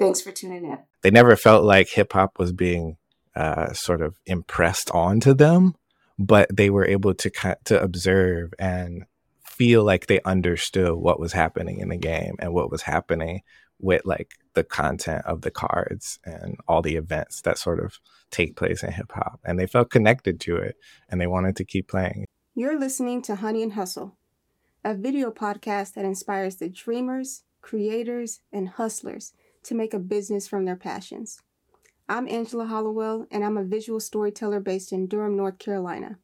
Thanks for tuning in. They never felt like hip hop was being uh, sort of impressed onto them, but they were able to to observe and feel like they understood what was happening in the game and what was happening with like the content of the cards and all the events that sort of take place in hip hop. And they felt connected to it and they wanted to keep playing. You're listening to Honey and Hustle, a video podcast that inspires the dreamers, creators, and hustlers to make a business from their passions. I'm Angela Hollowell, and I'm a visual storyteller based in Durham, North Carolina.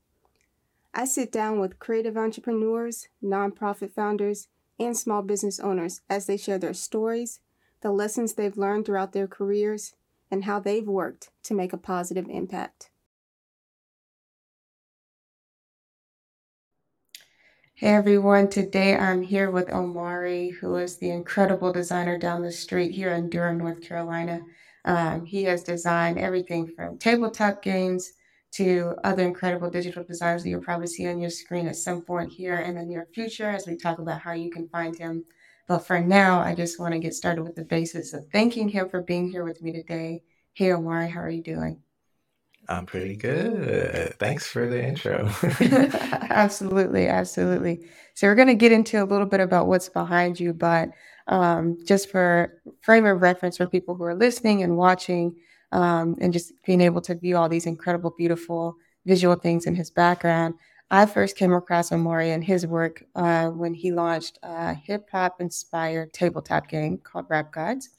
I sit down with creative entrepreneurs, nonprofit founders, and small business owners as they share their stories, the lessons they've learned throughout their careers, and how they've worked to make a positive impact. Hey everyone, today I'm here with Omari, who is the incredible designer down the street here in Durham, North Carolina. Um, he has designed everything from tabletop games to other incredible digital designs that you'll probably see on your screen at some point here in the near future as we talk about how you can find him. But for now, I just want to get started with the basics of thanking him for being here with me today. Hey Omari, how are you doing? I'm pretty good. Thanks for the intro. absolutely, absolutely. So we're going to get into a little bit about what's behind you, but um, just for frame of reference for people who are listening and watching, um, and just being able to view all these incredible, beautiful visual things in his background. I first came across Omari and his work uh, when he launched a hip hop inspired tabletop game called Rap Gods.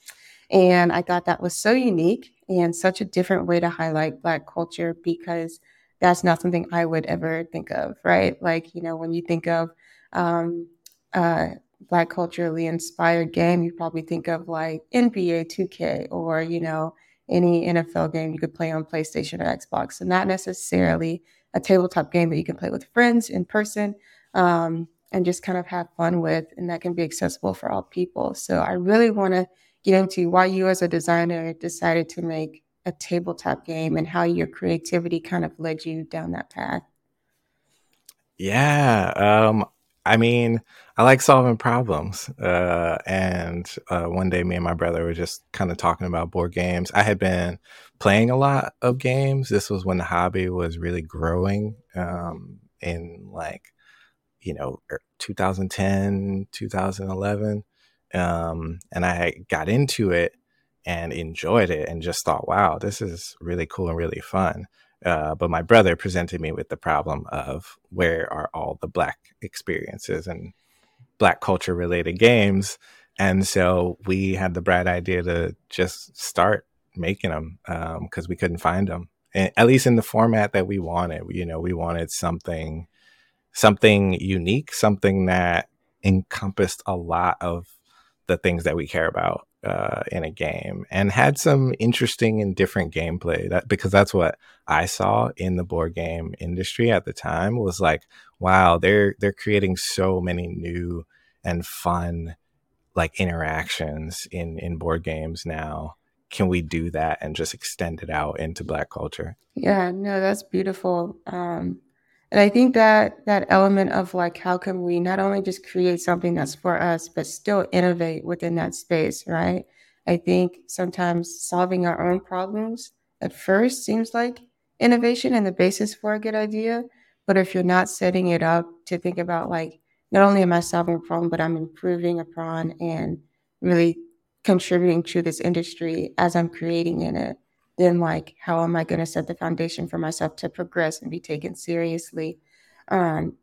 And I thought that was so unique and such a different way to highlight Black culture because that's not something I would ever think of, right? Like, you know, when you think of um, uh, Black culturally inspired game, you probably think of like NBA 2K or, you know, any NFL game you could play on PlayStation or Xbox. And not necessarily a tabletop game that you can play with friends in person um, and just kind of have fun with. And that can be accessible for all people. So I really want to get into why you as a designer decided to make a tabletop game and how your creativity kind of led you down that path. Yeah. Um, I mean, I like solving problems. Uh, and uh, one day, me and my brother were just kind of talking about board games. I had been playing a lot of games. This was when the hobby was really growing um, in like, you know, er, 2010, 2011. Um, and I got into it and enjoyed it and just thought, wow, this is really cool and really fun. Uh, but my brother presented me with the problem of where are all the black experiences and black culture related games. And so we had the bright idea to just start making them because um, we couldn't find them, and at least in the format that we wanted. You know, we wanted something, something unique, something that encompassed a lot of the things that we care about uh, in a game and had some interesting and different gameplay that because that's what I saw in the board game industry at the time was like wow they're they're creating so many new and fun like interactions in in board games now. Can we do that and just extend it out into black culture? Yeah no that's beautiful. Um and I think that that element of like, how can we not only just create something that's for us, but still innovate within that space, right? I think sometimes solving our own problems at first seems like innovation and the basis for a good idea. But if you're not setting it up to think about like, not only am I solving a problem, but I'm improving upon and really contributing to this industry as I'm creating in it, then like how am i going to set the foundation for myself to progress and be taken seriously? Um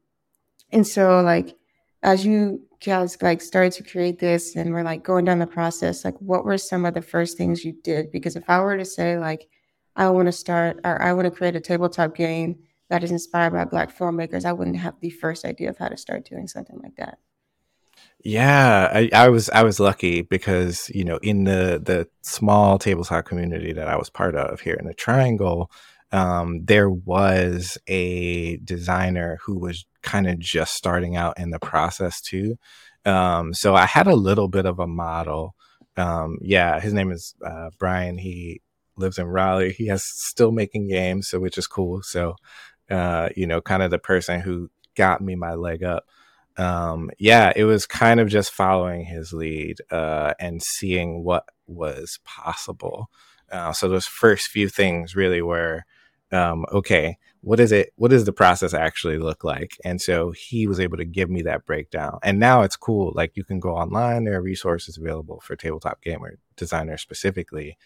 and so like as you guys like started to create this and we're like going down the process like what were some of the first things you did? Because if i were to say like i want to start or i want to create a tabletop game that is inspired by black filmmakers i wouldn't have the first idea of how to start doing something like that Yeah, I, I was I was lucky because you know in the the small tabletop community that I was part of here in the Triangle, um, there was a designer who was kind of just starting out in the process too. Um, so I had a little bit of a model. Um, yeah, his name is uh, Brian. He lives in Raleigh. He has still making games, so which is cool. So, uh, you know, kind of the person who got me my leg up. Um, yeah, it was kind of just following his lead uh, and seeing what was possible. Uh, so those first few things really were um, okay, what is it? What does the process actually look like? And so he was able to give me that breakdown. And now it's cool. Like you can go online. There are resources available for tabletop gamer designers specifically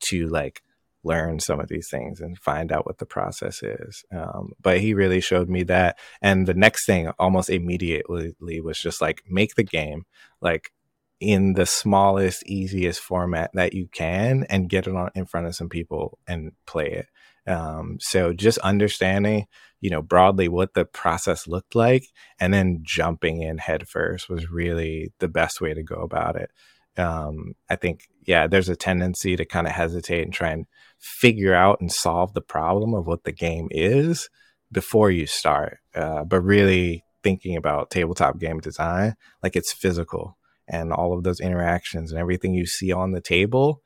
to like learn some of these things and find out what the process is. Um, but he really showed me that. And the next thing almost immediately was just like make the game like in the smallest, easiest format that you can and get it on in front of some people and play it. Um, so just understanding, you know, broadly what the process looked like and then jumping in headfirst was really the best way to go about it. Um, I think, yeah, there's a tendency to kind of hesitate and try and figure out and solve the problem of what the game is before you start. Uh, but really thinking about tabletop game design like it's physical and all of those interactions and everything you see on the table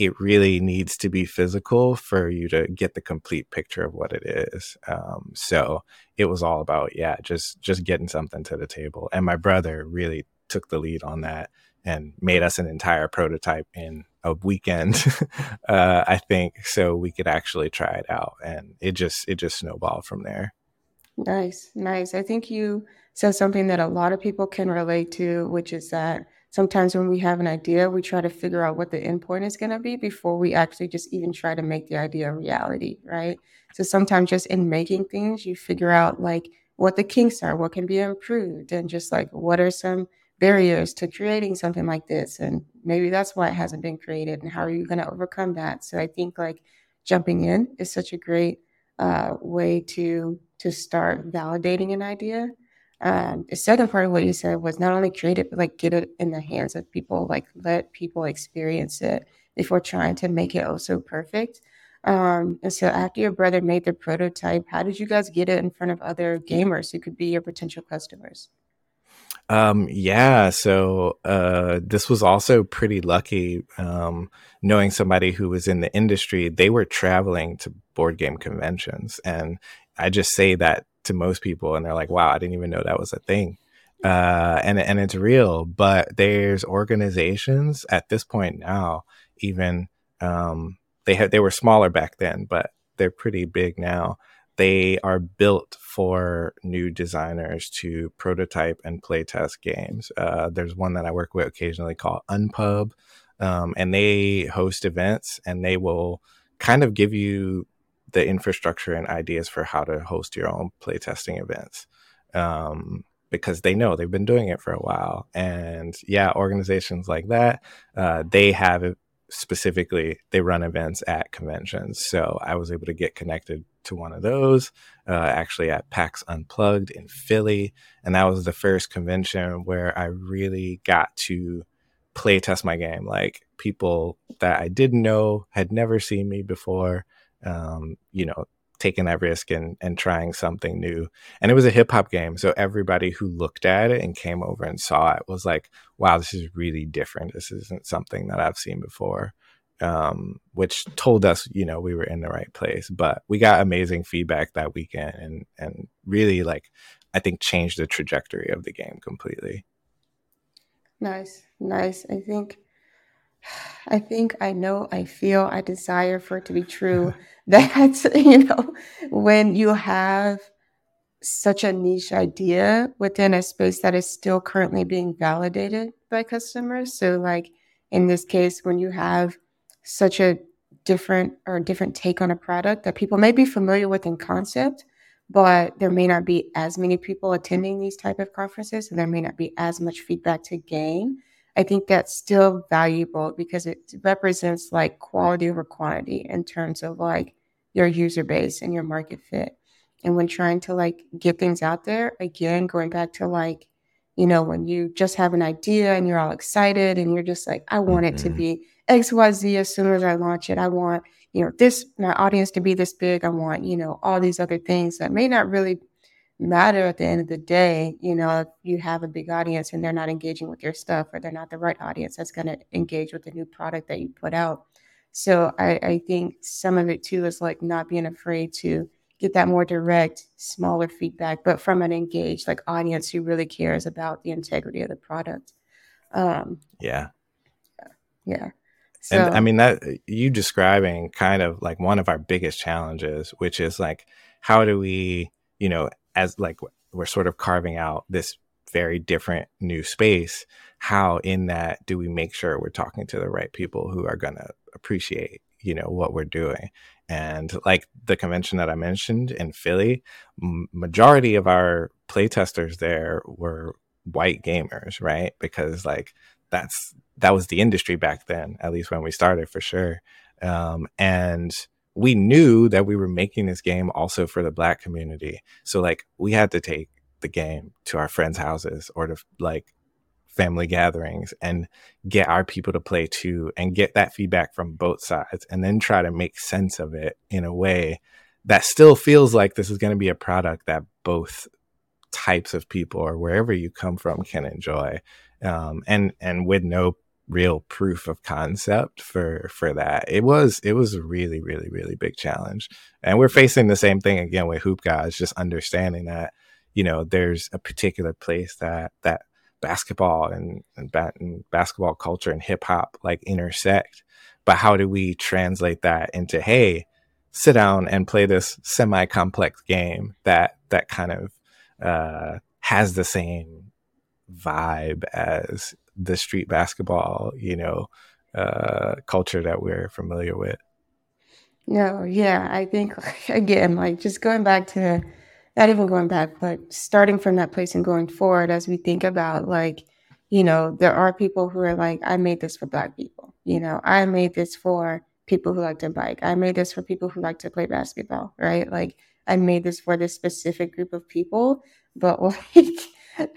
it really needs to be physical for you to get the complete picture of what it is. Um, so it was all about, yeah, just just getting something to the table. And my brother really took the lead on that and made us an entire prototype in a weekend, uh, I think, so we could actually try it out. And it just it just snowballed from there. Nice, nice. I think you said something that a lot of people can relate to, which is that sometimes when we have an idea, we try to figure out what the endpoint is going to be before we actually just even try to make the idea a reality, right? So sometimes just in making things, you figure out like what the kinks are, what can be improved, and just like what are some barriers to creating something like this. And maybe that's why it hasn't been created, and how are you going to overcome that? So I think like jumping in is such a great uh, way to to start validating an idea um, the second part of what you said was not only create it, but like get it in the hands of people, like let people experience it before trying to make it also perfect. Um, and so after your brother made the prototype, how did you guys get it in front of other gamers who could be your potential customers? Um, yeah, so uh, this was also pretty lucky. Um, knowing somebody who was in the industry, they were traveling to board game conventions, and I just say that to most people and they're like wow i didn't even know that was a thing uh, and and it's real but there's organizations at this point now even um, they had they were smaller back then but they're pretty big now they are built for new designers to prototype and play test games uh, there's one that i work with occasionally called unpub um, and they host events and they will kind of give you the infrastructure and ideas for how to host your own playtesting events um, because they know they've been doing it for a while. And yeah, organizations like that, uh, they have specifically, they run events at conventions. So I was able to get connected to one of those, uh, actually at PAX Unplugged in Philly. And that was the first convention where I really got to play test my game. Like people that I didn't know had never seen me before um, you know, taking that risk and, and trying something new. And it was a hip hop game. So everybody who looked at it and came over and saw it was like, wow, this is really different. This isn't something that I've seen before. Um, which told us, you know, we were in the right place. But we got amazing feedback that weekend and and really like I think changed the trajectory of the game completely. Nice. Nice. I think I think I know, I feel, I desire for it to be true that, you know, when you have such a niche idea within a space that is still currently being validated by customers. So, like in this case, when you have such a different or different take on a product that people may be familiar with in concept, but there may not be as many people attending these type of conferences, and there may not be as much feedback to gain. I think that's still valuable because it represents like quality over quantity in terms of like your user base and your market fit. And when trying to like get things out there, again, going back to like, You know, when you just have an idea and you're all excited and you're just like, I want mm-hmm. it to mm-hmm. be XYZ as soon as I launch it. I want, you know, this, my audience to be this big. I want, you know, all these other things that may not really matter at the end of the day. You know, if you have a big audience and they're not engaging with your stuff or they're not the right audience that's going to engage with the new product that you put out. So I, I think some of it too is like not being afraid to get that more direct, smaller feedback, but from an engaged like audience who really cares about the integrity of the product. Um, yeah. Yeah. So, and I mean that you describing kind of like one of our biggest challenges, which is like how do we, you know, as like we're sort of carving out this very different new space, how in that do we make sure we're talking to the right people who are going to appreciate, you know, what we're doing? And like the convention that I mentioned in Philly, majority of our playtesters there were white gamers, right? Because like that's that was the industry back then, at least when we started for sure. Um, and we knew that we were making this game also for the black community. So like we had to take the game to our friends' houses or to like family gatherings and get our people to play too and get that feedback from both sides and then try to make sense of it in a way that still feels like this is going to be a product that both types of people or wherever you come from can enjoy um, and and with no real proof of concept for for that it was it was a really really really big challenge and we're facing the same thing again with Hoop Gods. just understanding that you know there's a particular place that that basketball and, and, ba- and basketball culture and hip hop like intersect. But how do we translate that into, hey, sit down and play this semi complex game that, that kind of, uh, has the same vibe as the street basketball, you know, uh, culture that we're familiar with. No, yeah, I think again, like just going back to not even going back, but starting from that place and going forward as we think about like, you know, there are people who are like, I made this for black people. You know, I made this for people who like to bike. I made this for people who like to play basketball, right? Like I made this for this specific group of people, but like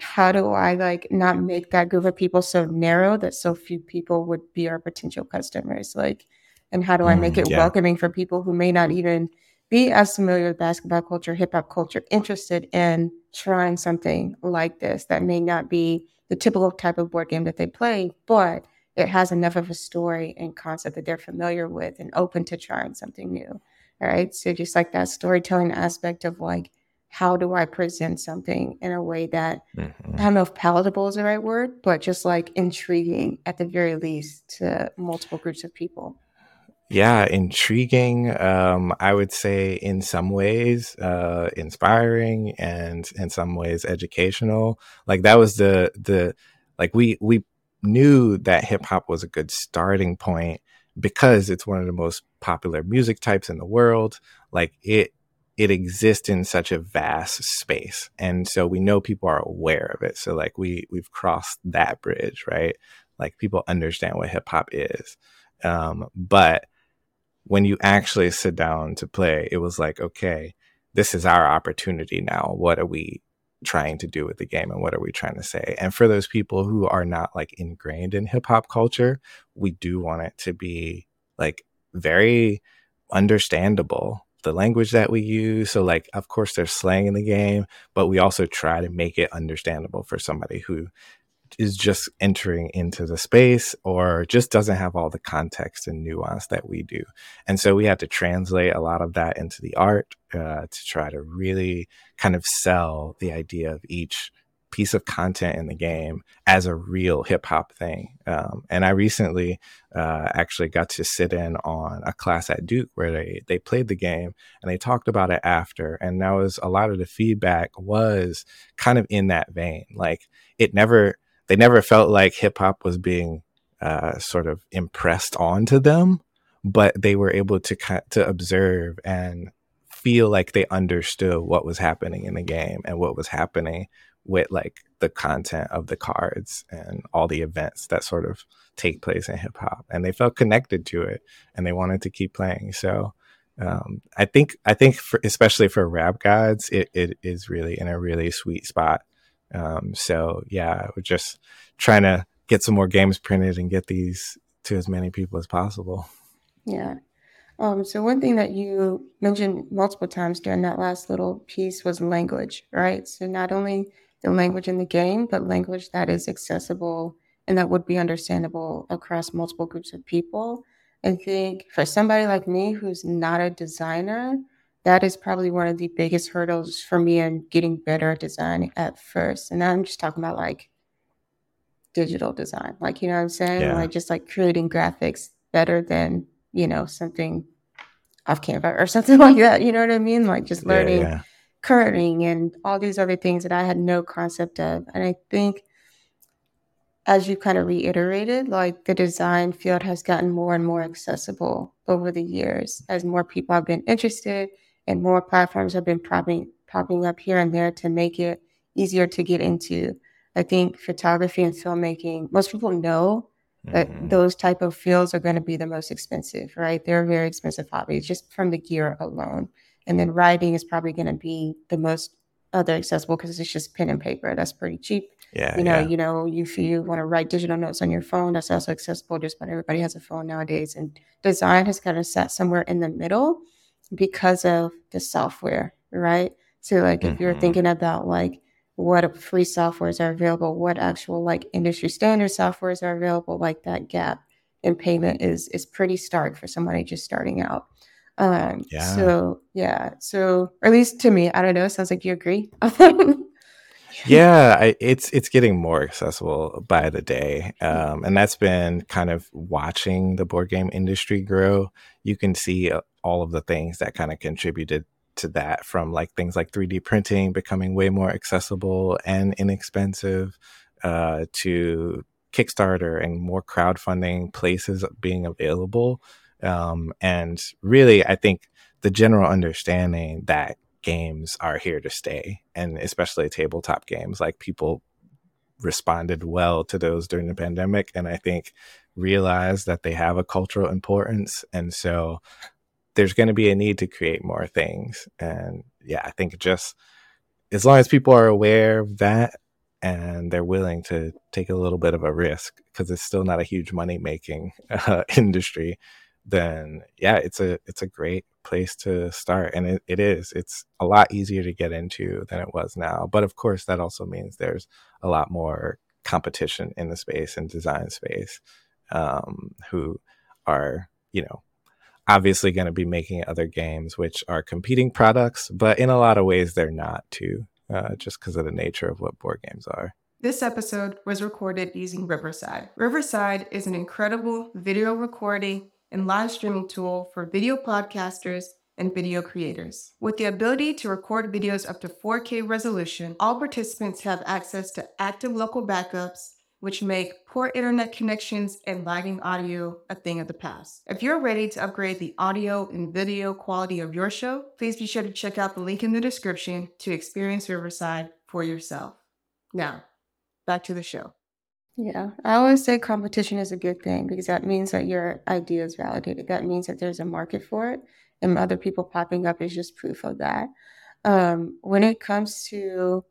how do I like not make that group of people so narrow that so few people would be our potential customers? Like, and how do I make mm, it yeah. welcoming for people who may not even be as familiar with basketball culture, hip hop culture, interested in trying something like this that may not be the typical type of board game that they play, but it has enough of a story and concept that they're familiar with and open to trying something new. All right. So just like that storytelling aspect of like, how do I present something in a way that mm-hmm. I don't know if palatable is the right word, but just like intriguing at the very least to multiple groups of people. Yeah, intriguing. Um, I would say in some ways, uh, inspiring and in some ways educational. Like that was the, the, like we, we knew that hip hop was a good starting point because it's one of the most popular music types in the world. Like it, it exists in such a vast space. And so we know people are aware of it. So like we, we've crossed that bridge, right? Like people understand what hip hop is. Um, but when you actually sit down to play, it was like, okay, this is our opportunity now. What are we trying to do with the game and what are we trying to say? And for those people who are not like ingrained in hip hop culture, we do want it to be like very understandable. The language that we use. So, like, of course, there's slang in the game, but we also try to make it understandable for somebody who is just entering into the space or just doesn't have all the context and nuance that we do. And so we had to translate a lot of that into the art uh, to try to really kind of sell the idea of each piece of content in the game as a real hip hop thing. Um, and I recently uh, actually got to sit in on a class at Duke where they they played the game and they talked about it after. And that was a lot of the feedback was kind of in that vein. Like it never they never felt like hip hop was being uh, sort of impressed onto them, but they were able to to observe and feel like they understood what was happening in the game and what was happening with like the content of the cards and all the events that sort of take place in hip hop and they felt connected to it and they wanted to keep playing so um, I think I think for, especially for rap gods it, it is really in a really sweet spot Um, so yeah, we're just trying to get some more games printed and get these to as many people as possible. Yeah. Um, so one thing that you mentioned multiple times during that last little piece was language, right? So not only the language in the game, but language that is accessible and that would be understandable across multiple groups of people. I think for somebody like me who's not a designer, that is probably one of the biggest hurdles for me in getting better at design at first. And I'm just talking about like digital design, like, you know what I'm saying? Yeah. Like just like creating graphics better than, you know, something off Canva or something like that. You know what I mean? Like just learning yeah, yeah. Kerning and all these other things that I had no concept of. And I think as you kind of reiterated, like the design field has gotten more and more accessible over the years as more people have been interested and more platforms have been popping popping up here and there to make it easier to get into. I think photography and filmmaking, most people know that mm-hmm. those type of fields are going to be the most expensive, right? They're very expensive hobbies just from the gear alone. And then writing is probably going to be the most other accessible because it's just pen and paper. That's pretty cheap. Yeah. You know, yeah. you know, if you want to write digital notes on your phone, that's also accessible. Just about everybody has a phone nowadays. And design has kind of sat somewhere in the middle because of the software, right? So like mm-hmm. if you're mm-hmm. thinking about like what free softwares are available, what actual like industry standard softwares are available, like that gap in payment is is pretty stark for somebody just starting out. Um, yeah. So yeah. So or at least to me, I don't know. Sounds like you agree. yeah, I, it's it's getting more accessible by the day, um, and that's been kind of watching the board game industry grow. You can see uh, all of the things that kind of contributed to that from like things like 3D printing becoming way more accessible and inexpensive uh, to Kickstarter and more crowdfunding places being available. Um, and really, I think the general understanding that games are here to stay, and especially tabletop games, like people responded well to those during the pandemic. And I think realized that they have a cultural importance. And so there's going to be a need to create more things. And yeah, I think just as long as people are aware of that and they're willing to take a little bit of a risk because it's still not a huge money making uh, industry, then yeah, it's a it's a great place to start. And it, it is. It's a lot easier to get into than it was now. But of course, that also means there's a lot more competition in the space and design space um, who are you know obviously going to be making other games which are competing products, but in a lot of ways they're not too, uh, just because of the nature of what board games are. This episode was recorded using Riverside. Riverside is an incredible video recording and live streaming tool for video podcasters and video creators. With the ability to record videos up to 4K resolution, all participants have access to active local backups which make poor internet connections and lagging audio a thing of the past. If you're ready to upgrade the audio and video quality of your show, please be sure to check out the link in the description to experience Riverside for yourself. Now, back to the show. Yeah, I always say competition is a good thing because that means that your idea is validated. That means that there's a market for it, and other people popping up is just proof of that. Um, when it comes to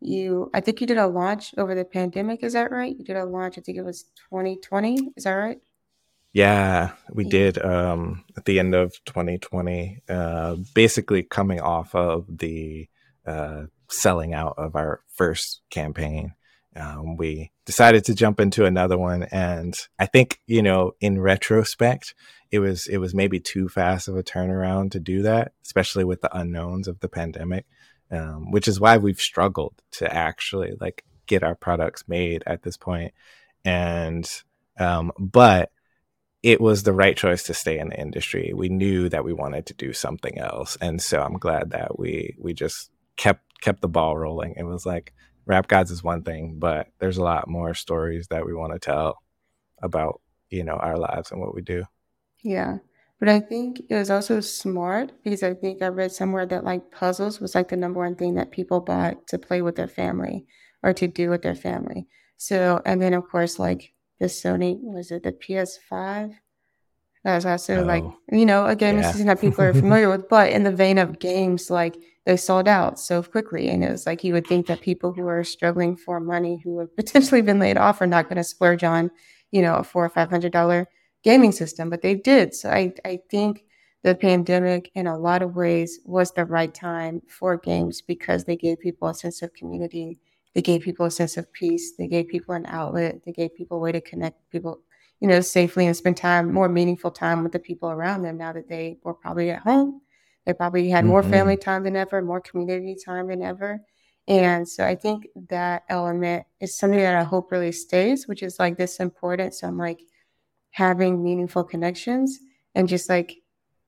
you i think you did a launch over the pandemic is that right you did a launch i think it was 2020 is that right yeah we yeah. did um at the end of 2020 uh basically coming off of the uh selling out of our first campaign um, we decided to jump into another one and i think you know in retrospect it was it was maybe too fast of a turnaround to do that especially with the unknowns of the pandemic um, which is why we've struggled to actually like get our products made at this point. And um, but it was the right choice to stay in the industry. We knew that we wanted to do something else, and so I'm glad that we we just kept kept the ball rolling. It was like Rap Gods is one thing, but there's a lot more stories that we want to tell about you know our lives and what we do. Yeah. But I think it was also smart because I think I read somewhere that like puzzles was like the number one thing that people bought to play with their family or to do with their family. So, and then of course, like the Sony, was it the PS5? That's also oh, like you know a gaming yeah. system that people are familiar with. But in the vein of games, like they sold out so quickly, and it was like you would think that people who are struggling for money, who have potentially been laid off, are not going to splurge on, you know, a four or five hundred dollar gaming system, but they did. So I I think the pandemic in a lot of ways was the right time for games because they gave people a sense of community they gave people a sense of peace. They gave people an outlet. They gave people a way to connect people, you know, safely and spend time, more meaningful time with the people around them now that they were probably at home. They probably had more mm-hmm. family time than ever, more community time than ever. And so I think that element is something that I hope really stays, which is like this importance on like having meaningful connections and just like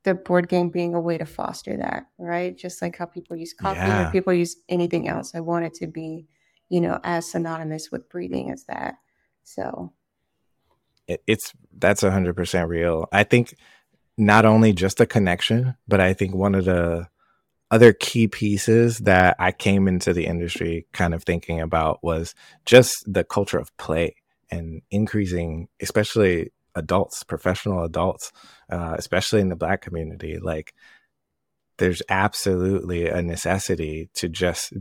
the board game being a way to foster that, right? Just like how people use coffee yeah. or people use anything else. I want it to be you know, as synonymous with breathing as that. So it's that's hundred percent real. I think not only just a connection, but I think one of the other key pieces that I came into the industry kind of thinking about was just the culture of play and increasing, especially adults, professional adults, uh, especially in the Black community. Like, there's absolutely a necessity to just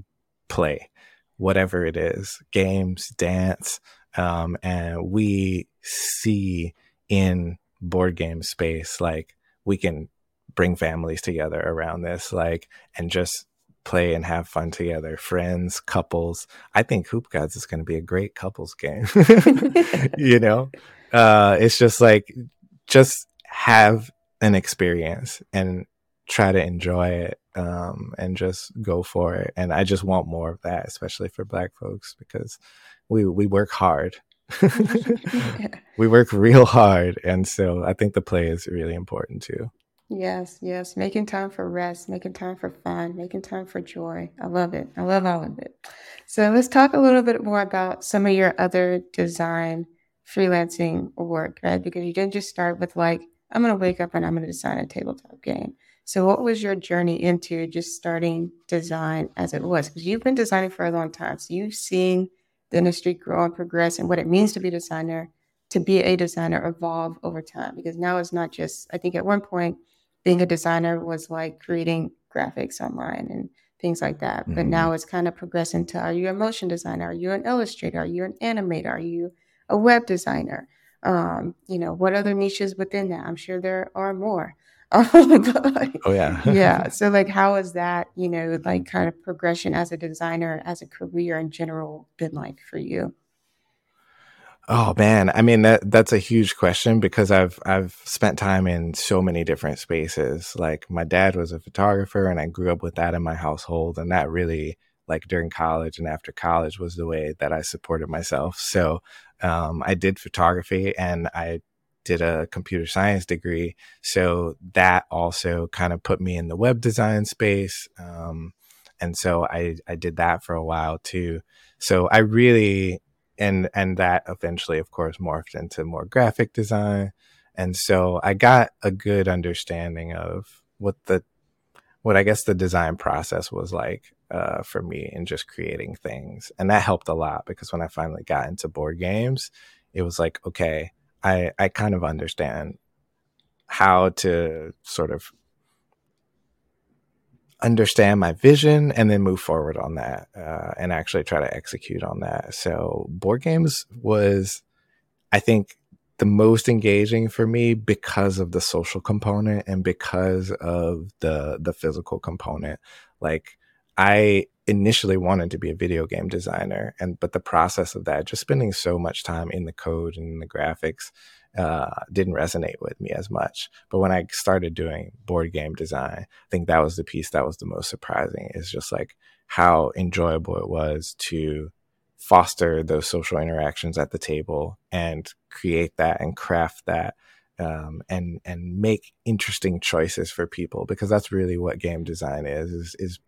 play whatever it is games, dance. Um, and we see in board game space, like we can bring families together around this, like, and just play and have fun together, friends, couples. I think Hoop Gods is going to be a great couples game. you know, uh, it's just like, just have an experience and try to enjoy it um, and just go for it. And I just want more of that, especially for Black folks, because we we work hard. we work real hard, and so I think the play is really important too. Yes, yes, making time for rest, making time for fun, making time for joy. I love it. I love all of it. So let's talk a little bit more about some of your other design freelancing work, right? Because you didn't just start with like, I'm going to wake up and I'm going to design a tabletop game. So, what was your journey into just starting design as it was? Because you've been designing for a long time. So, you've seen the industry grow and progress and what it means to be a designer, to be a designer evolve over time. Because now it's not just, I think at one point, being a designer was like creating graphics online and things like that. Mm-hmm. But now it's kind of progressing to are you a motion designer? Are you an illustrator? Are you an animator? Are you a web designer? Um, you know, what other niches within that? I'm sure there are more. oh yeah. yeah. So like how has that, you know, like kind of progression as a designer, as a career in general been like for you? Oh man, I mean that that's a huge question because I've I've spent time in so many different spaces. Like my dad was a photographer and I grew up with that in my household and that really like during college and after college was the way that I supported myself. So um, I did photography and I did a computer science degree. So that also kind of put me in the web design space. Um, and so I, I did that for a while too. So I really, and, and that eventually, of course, morphed into more graphic design. And so I got a good understanding of what the, what I guess the design process was like uh, for me in just creating things. And that helped a lot because when I finally got into board games, it was like, okay, I I kind of understand how to sort of understand my vision and then move forward on that uh, and actually try to execute on that. So board games was, I think, the most engaging for me because of the social component and because of the the physical component. Like I initially wanted to be a video game designer and but the process of that just spending so much time in the code and the graphics uh, didn't resonate with me as much. But when i started doing board game design i think that was the piece that was the most surprising is just like how enjoyable it was to foster those social interactions at the table and create that and craft that um, and and make interesting choices for people because that's really what game design is is, is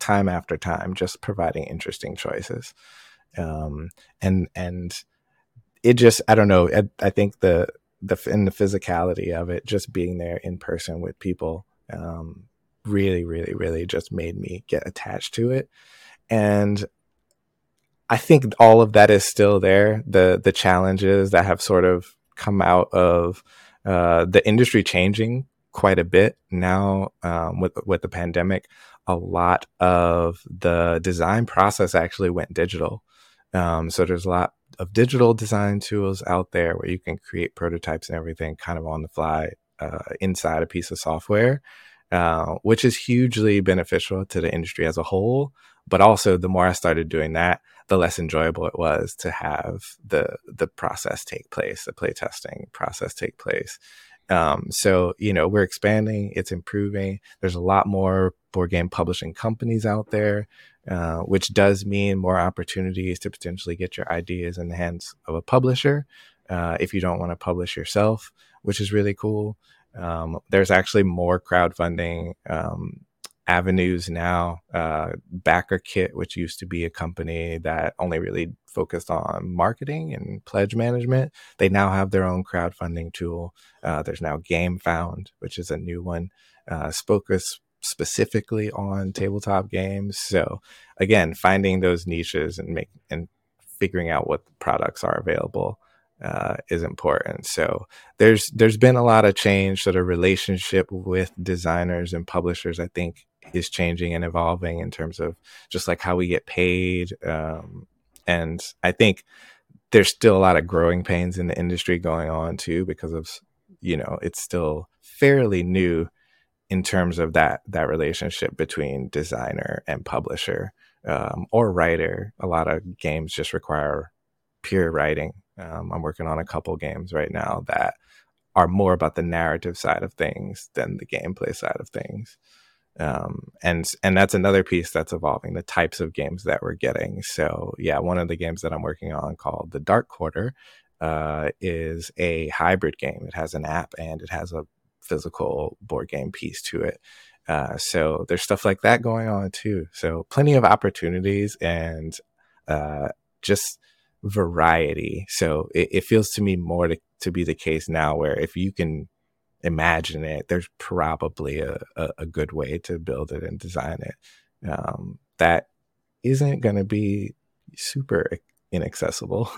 time after time, just providing interesting choices. Um, and and it just I don't know. I, I, think the the in the physicality of it, just being there in person with people, um, really, really, really just made me get attached to it. And I think all of that is still there. The the challenges that have sort of come out of uh, the industry changing quite a bit now um, with with the pandemic. A lot of the design process actually went digital. Um, so there's a lot of digital design tools out there where you can create prototypes and everything kind of on the fly uh, inside a piece of software, uh, which is hugely beneficial to the industry as a whole. But also, the more I started doing that, the less enjoyable it was to have the the process take place, the playtesting process take place. Um, so you know, we're expanding, it's improving. There's a lot more board game publishing companies out there, uh, which does mean more opportunities to potentially get your ideas in the hands of a publisher uh, if you don't want to publish yourself, which is really cool. Um, there's actually more crowdfunding um, avenues now. Uh, BackerKit, which used to be a company that only really focused on marketing and pledge management, they now have their own crowdfunding tool. Uh, there's now GameFound, which is a new one, uh, specifically on tabletop games. So again, finding those niches and make and figuring out what products are available uh, is important. So there's there's been a lot of change. So the relationship with designers and publishers, I think, is changing and evolving in terms of just like how we get paid. Um, and I think there's still a lot of growing pains in the industry going on too, because of, you know, it's still fairly new in terms of that, that relationship between designer and publisher, um, or writer. A lot of games just require pure writing. Um, I'm working on a couple games right now that are more about the narrative side of things than the gameplay side of things. Um, and and that's another piece that's evolving the types of games that we're getting. So yeah one of the games that i'm working on called the dark quarter uh, is a hybrid game. It has an app and it has a physical board game piece to it. Uh, so there's stuff like that going on too. So plenty of opportunities and uh, just variety. So it, it feels to me more to, to be the case now where if you can imagine it, there's probably a, a, a, good way to build it and design it. Um, that isn't going to be super inaccessible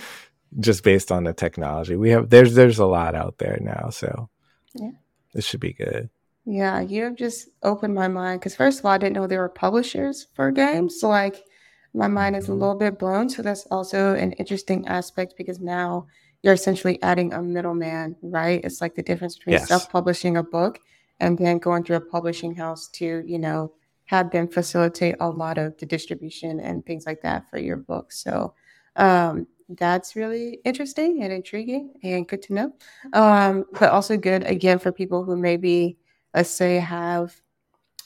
just based on the technology we have. There's there's a lot out there now so yeah. this should be good. Yeah you have just opened my mind because first of all i didn't know there were publishers for games so like my mind is a little bit blown so that's also an interesting aspect because now you're essentially adding a middleman, right? It's like the difference between yes. self-publishing a book and then going through a publishing house to, you know, have them facilitate a lot of the distribution and things like that for your book. So um, that's really interesting and intriguing and good to know. Um, but also good again for people who maybe, let's say, have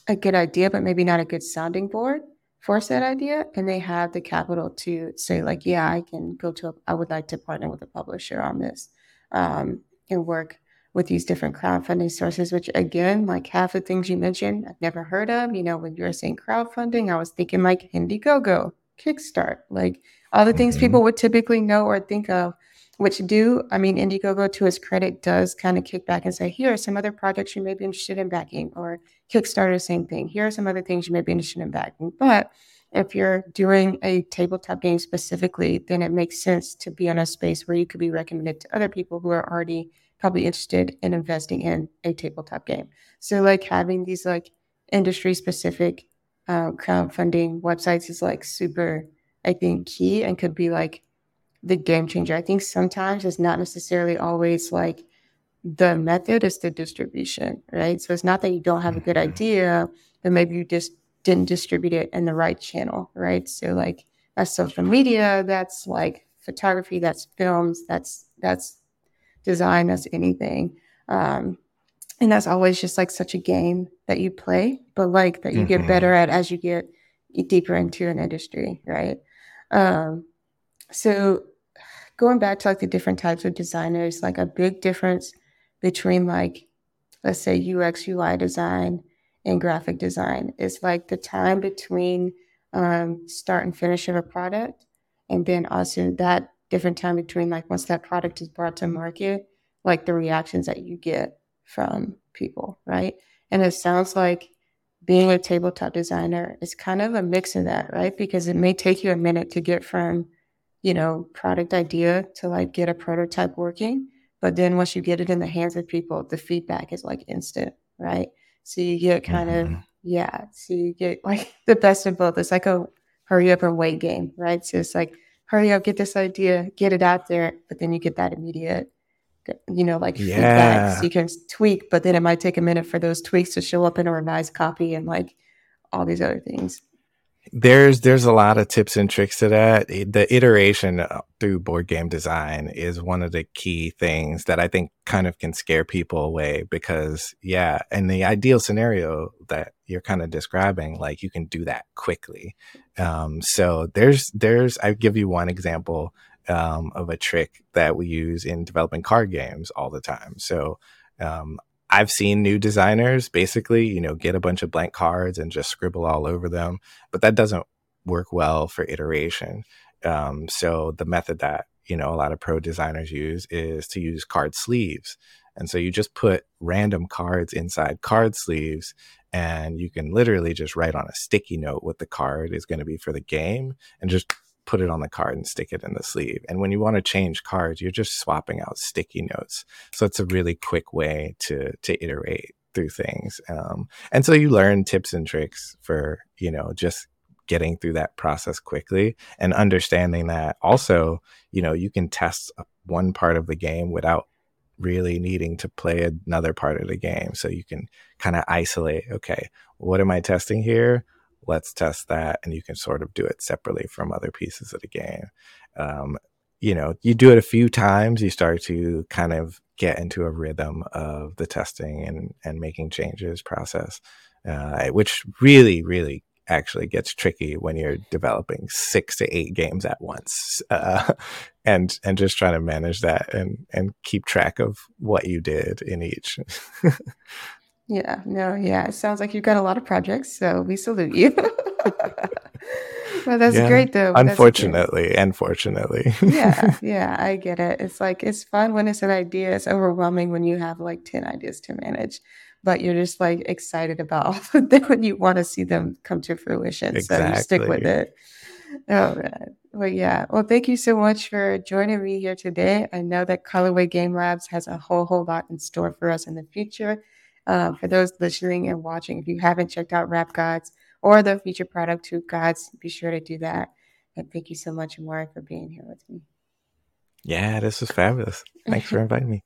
a good idea, but maybe not a good sounding board for said idea and they have the capital to say like yeah i can go to a, I would like to partner with a publisher on this um, and work with these different crowdfunding sources which again like half the things you mentioned i've never heard of you know when you were saying crowdfunding i was thinking like indiegogo kickstart like all the things mm-hmm. people would typically know or think of which do, I mean, Indiegogo, to its credit, does kind of kick back and say, here are some other projects you may be interested in backing, or Kickstarter, same thing. Here are some other things you may be interested in backing. But if you're doing a tabletop game specifically, then it makes sense to be on a space where you could be recommended to other people who are already probably interested in investing in a tabletop game. So, like having these like industry specific uh, crowdfunding websites is like super, I think, key and could be like the game changer. I think sometimes it's not necessarily always like the method, it's the distribution, right? So it's not that you don't have a good mm-hmm. idea, but maybe you just didn't distribute it in the right channel, right? So like that's social media, that's like photography, that's films, that's that's design, that's anything. Um, and that's always just like such a game that you play, but like that you mm-hmm. get better at as you get deeper into an industry, right? Um, so going back to like the different types of designers, like a big difference between like let's say UX UI design and graphic design is like the time between um, start and finish of a product, and then also that different time between like once that product is brought to market, like the reactions that you get from people, right? And it sounds like being a tabletop designer is kind of a mix of that, right? Because it may take you a minute to get from you know, product idea to like get a prototype working. But then once you get it in the hands of people, the feedback is like instant, right? So you get kind mm-hmm. of, yeah. So you get like the best of both. It's like a hurry up and wait game, right? So it's like, hurry up, get this idea, get it out there, but then you get that immediate, you know, like yeah. feedback. So you can tweak, but then it might take a minute for those tweaks to show up in a revised copy and like all these other things there's there's a lot of tips and tricks to that. The iteration uh, through board game design is one of the key things that i think kind of can scare people away because yeah in the ideal scenario that you're kind of describing like you can do that quickly. Um, so there's there's i give you one example um, of a trick that we use in developing card games all the time. So um, I've seen new designers basically, you know, get a bunch of blank cards and just scribble all over them, but that doesn't work well for iteration. Um, so the method that you know a lot of pro designers use is to use card sleeves, and so you just put random cards inside card sleeves, and you can literally just write on a sticky note what the card is going to be for the game, and just put it on the card and stick it in the sleeve. And when you want to change cards, you're just swapping out sticky notes. So it's a really quick way to to iterate through things. Um, and so you learn tips and tricks for you know just getting through that process quickly and understanding that also you know you can test one part of the game without really needing to play another part of the game so you can kind of isolate okay what am i testing here let's test that and you can sort of do it separately from other pieces of the game. Um, you know you do it a few times you start to kind of get into a rhythm of the testing and and making changes process uh, which really really actually gets tricky when you're developing six to eight games at once uh, and and just trying to manage that and and keep track of what you did in each Yeah, no, yeah. It sounds like you've got a lot of projects, so we salute you. well, that's yeah, great though. Unfortunately, unfortunately. yeah, yeah, I get it. It's like it's fun when it's an idea. It's overwhelming when you have like 10 ideas to manage, but you're just like excited about all of them when you want to see them come to fruition. Exactly. So you stick with it. Oh man. Well, yeah. Well, thank you so much for joining me here today. I know that Colorway Game Labs has a whole whole lot in store for us in the future. Uh, for those listening and watching, if you haven't checked out Rap Gods or the feature product Hoop Gods, be sure to do that. And thank you so much, Amari, for being here with me. Yeah, this was fabulous. Thanks for inviting me.